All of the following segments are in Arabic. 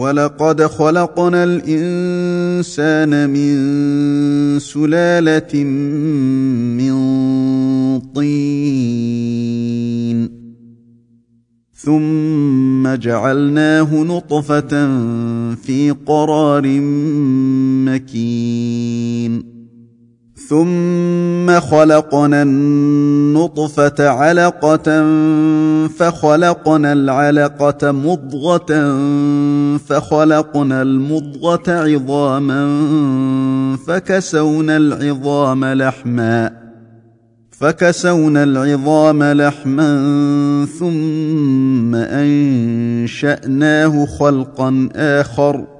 ولقد خلقنا الانسان من سلاله من طين ثم جعلناه نطفه في قرار مكين ثم خلقنا النطفة علقة فخلقنا العلقة مضغة فخلقنا المضغة عظاما فكسونا العظام لحما فكسونا العظام لحما ثم أنشأناه خلقا آخر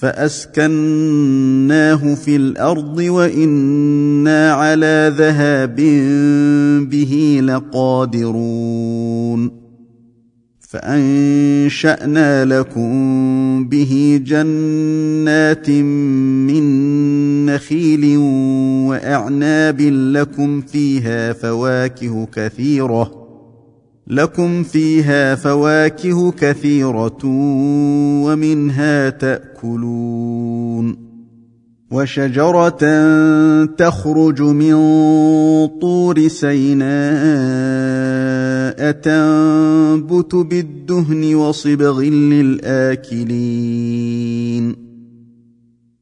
فأسكناه في الأرض وإنا على ذهاب به لقادرون فأنشأنا لكم به جنات من نخيل وأعناب لكم فيها فواكه كثيرة لكم فيها فواكه كثيرة ومنها تأكلون وشجرة تخرج من طور سيناء تنبت بالدهن وصبغ للآكلين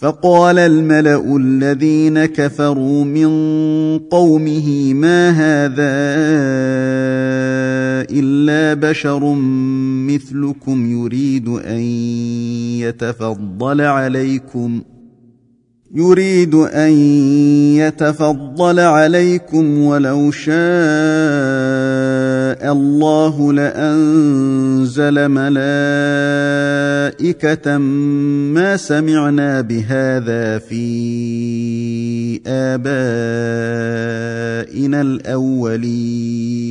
فقال الملأ الذين كفروا من قومه ما هذا إلا بشر مثلكم يريد أن يتفضل عليكم يريد أن يتفضل عليكم ولو شاء الله لأنزل ملائكة ما سمعنا بهذا في آبائنا الأولين.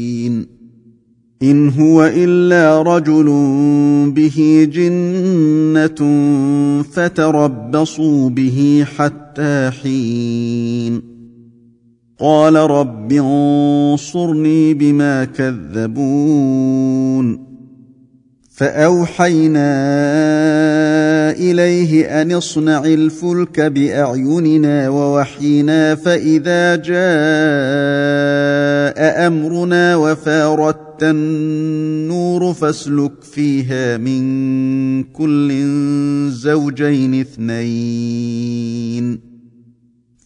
إن هو إلا رجل به جنة فتربصوا به حتى حين. قال رب انصرني بما كذبون. فأوحينا إليه أن اصنع الفلك بأعيننا ووحينا فإذا جاء أمرنا وفارت النور فاسلك فيها من كل زوجين اثنين.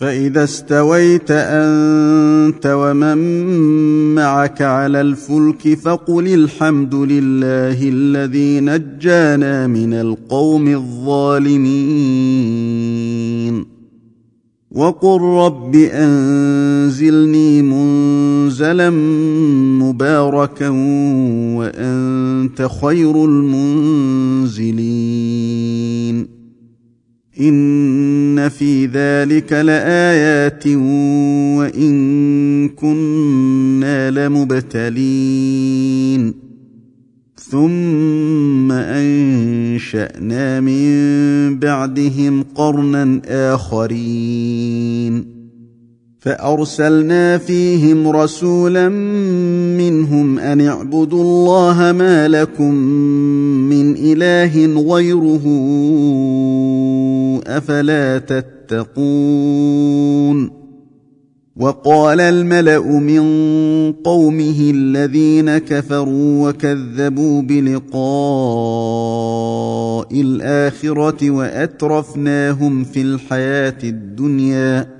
فإذا استويت أنت ومن معك على الفلك فقل الحمد لله الذي نجانا من القوم الظالمين. وقل رب أنزلني منزلا مباركا وأنت خير المنزلين. في ذلك لآيات وإن كنا لمبتلين. ثم أنشأنا من بعدهم قرنا آخرين. فأرسلنا فيهم رسولا منهم أن اعبدوا الله ما لكم من إله غيره أفلا تتقون. وقال الملأ من قومه الذين كفروا وكذبوا بلقاء الآخرة وأترفناهم في الحياة الدنيا.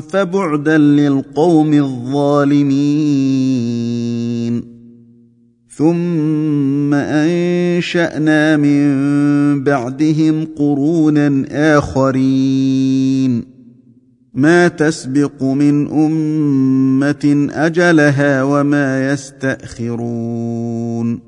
فبعدا للقوم الظالمين. ثم أنشأنا من بعدهم قرونا آخرين. ما تسبق من أمة أجلها وما يستأخرون.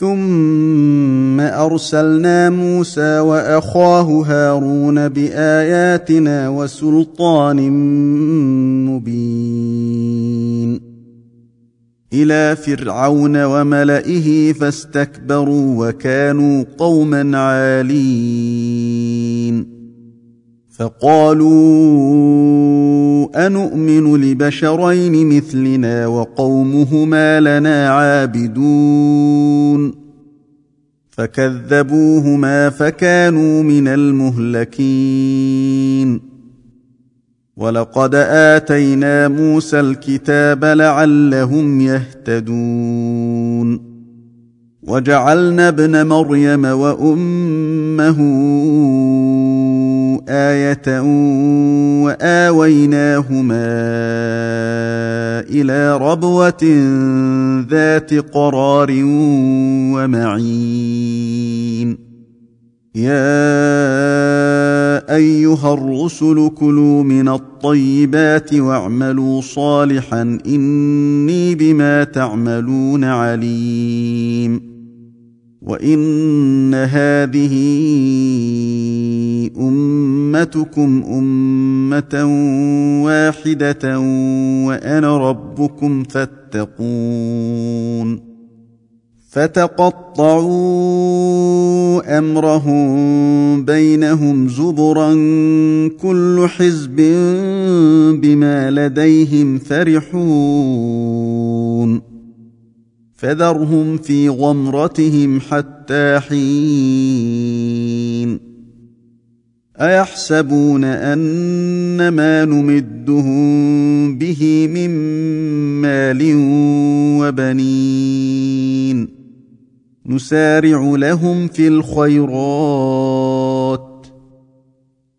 ثم ارسلنا موسى واخاه هارون باياتنا وسلطان مبين إلى فرعون وملئه فاستكبروا وكانوا قوما عالين فقالوا انومن لبشرين مثلنا وقومهما لنا عابدون فكذبوهما فكانوا من المهلكين ولقد آتينا موسى الكتاب لعلهم يهتدون وجعلنا ابن مريم وأمه آية وآويناهما إلى ربوة ذات قرار ومعين. يا أيها الرسل كلوا من الطيبات واعملوا صالحا إني بما تعملون عليم. وان هذه امتكم امه واحدة وأنا ربكم فاتقون فتقطعوا امرهم بينهم زبرا كل حزب بما لديهم فرحون فذرهم في غمرتهم حتى حين. أيحسبون أن ما نمدهم به من مال وبنين. نسارع لهم في الخيرات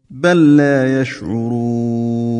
بل لا يشعرون.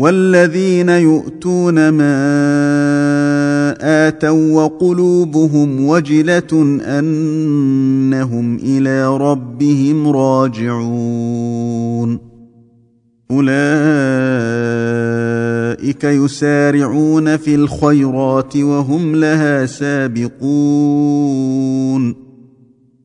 والذين يؤتون ما آتوا وقلوبهم وجلة أنهم إلى ربهم راجعون. أولئك يسارعون في الخيرات وهم لها سابقون.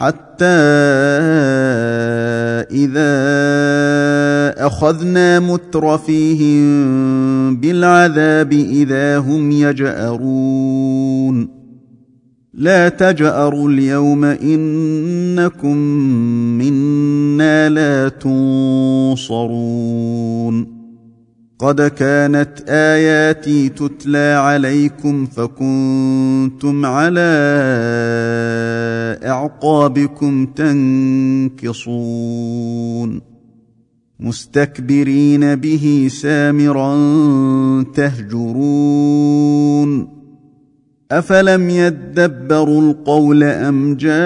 حتى إذا أخذنا مترفيهم بالعذاب إذا هم يجأرون. لا تجأروا اليوم إنكم منا لا تنصرون. قد كانت آياتي تتلى عليكم فكنتم على أعقابكم تنكصون مستكبرين به سامرا تهجرون أفلم يدبروا القول أم جاءهم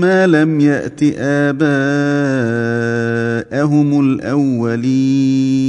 ما لم يأت آباءهم الأولين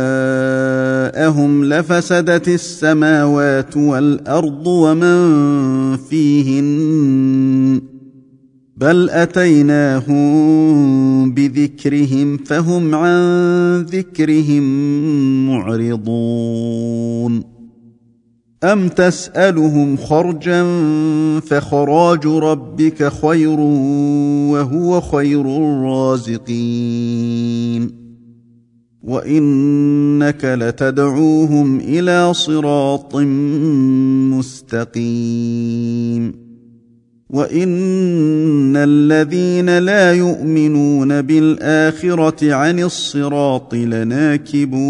اهواءهم لفسدت السماوات والأرض ومن فيهن بل أتيناهم بذكرهم فهم عن ذكرهم معرضون. أم تسألهم خرجا فخراج ربك خير وهو خير الرازقين. وانك لتدعوهم إلى صراط مستقيم وان الذين لا يؤمنون بالاخره عن الصراط لناكبون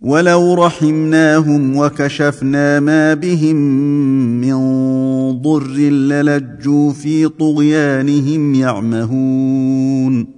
ولو رحمناهم وكشفنا ما بهم من ضر للجوا في طغيانهم يعمهون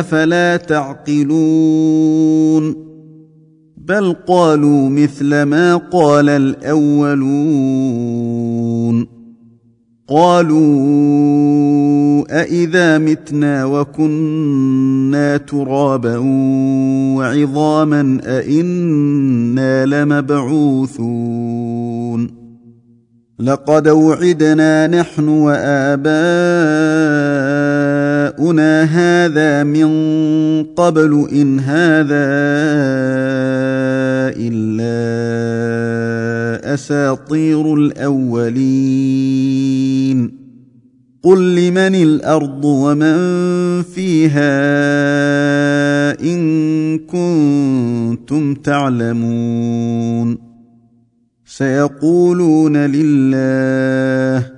أفلا تعقلون بل قالوا مثل ما قال الأولون قالوا أإذا متنا وكنا ترابا وعظاما أإنا لمبعوثون لقد وعدنا نحن واباؤنا هذا من قبل ان هذا الا اساطير الاولين قل لمن الأرض ومن فيها ان كنتم تعلمون سيقولون لله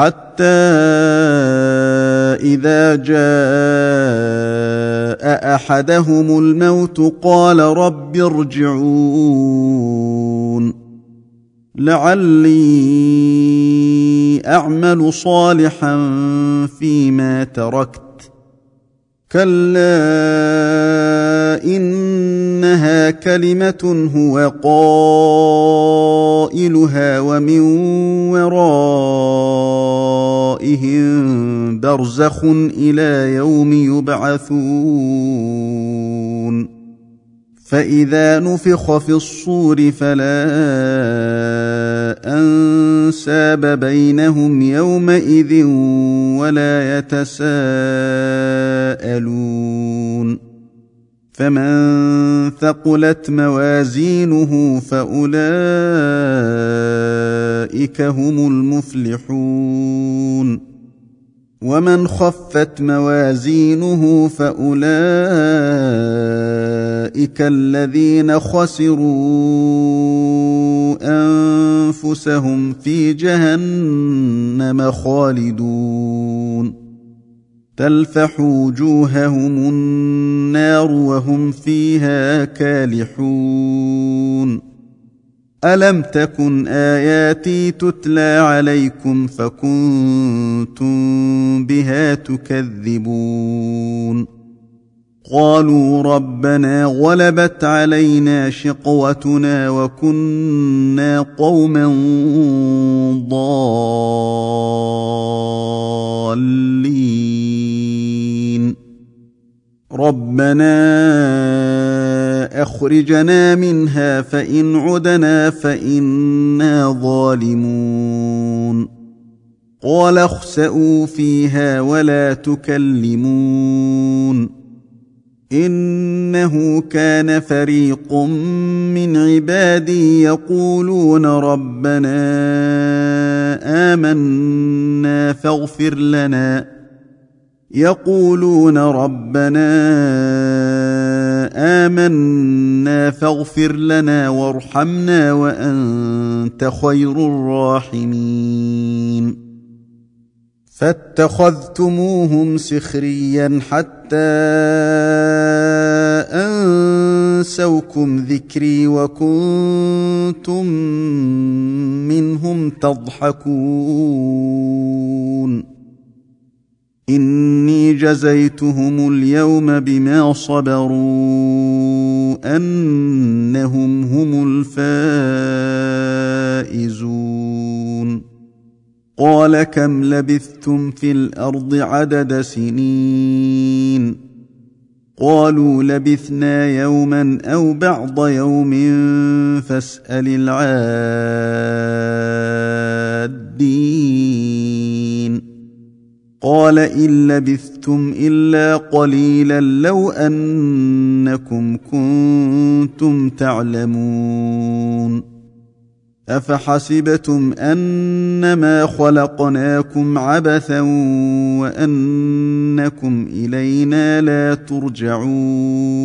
حتى إذا جاء أحدهم الموت قال رب ارجعون. لعلي أعمل صالحا فيما تركت. كلا إنها كلمة هو قائلها ومن ورائهم برزخ إلى يوم يبعثون فاذا نفخ في الصور فلا انساب بينهم يومئذ ولا يتساءلون فمن ثقلت موازينه فاولئك هم المفلحون ومن خفت موازينه فاولئك الذين خسروا انفسهم في جهنم خالدون تلفح وجوههم النار وهم فيها كالحون الم تكن اياتي تتلى عليكم فكنتم بها تكذبون قالوا ربنا غلبت علينا شقوتنا وكنا قوما ضالين ربنا أخرجنا منها فإن عدنا فإنا ظالمون. قال اخسئوا فيها ولا تكلمون. إنه كان فريق من عبادي يقولون ربنا آمنا فاغفر لنا يقولون ربنا آمنا فاغفر لنا وارحمنا وأنت خير الراحمين. فاتخذتموهم سخريا حتى أنسوكم ذكري وكنتم منهم تضحكون. إني جزيتهم اليوم بما صبروا أنهم هم الفائزون. قال كم لبثتم في الأرض عدد سنين؟ قالوا لبثنا يوما أو بعض يوم فاسأل العادين. قال إن لبثتم إلا قليلا لو أنكم كنتم تعلمون. أفحسبتم أنما خلقناكم عبثا وأنكم إلينا لا ترجعون.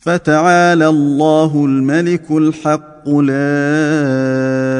فتعالى الله الملك الحق لا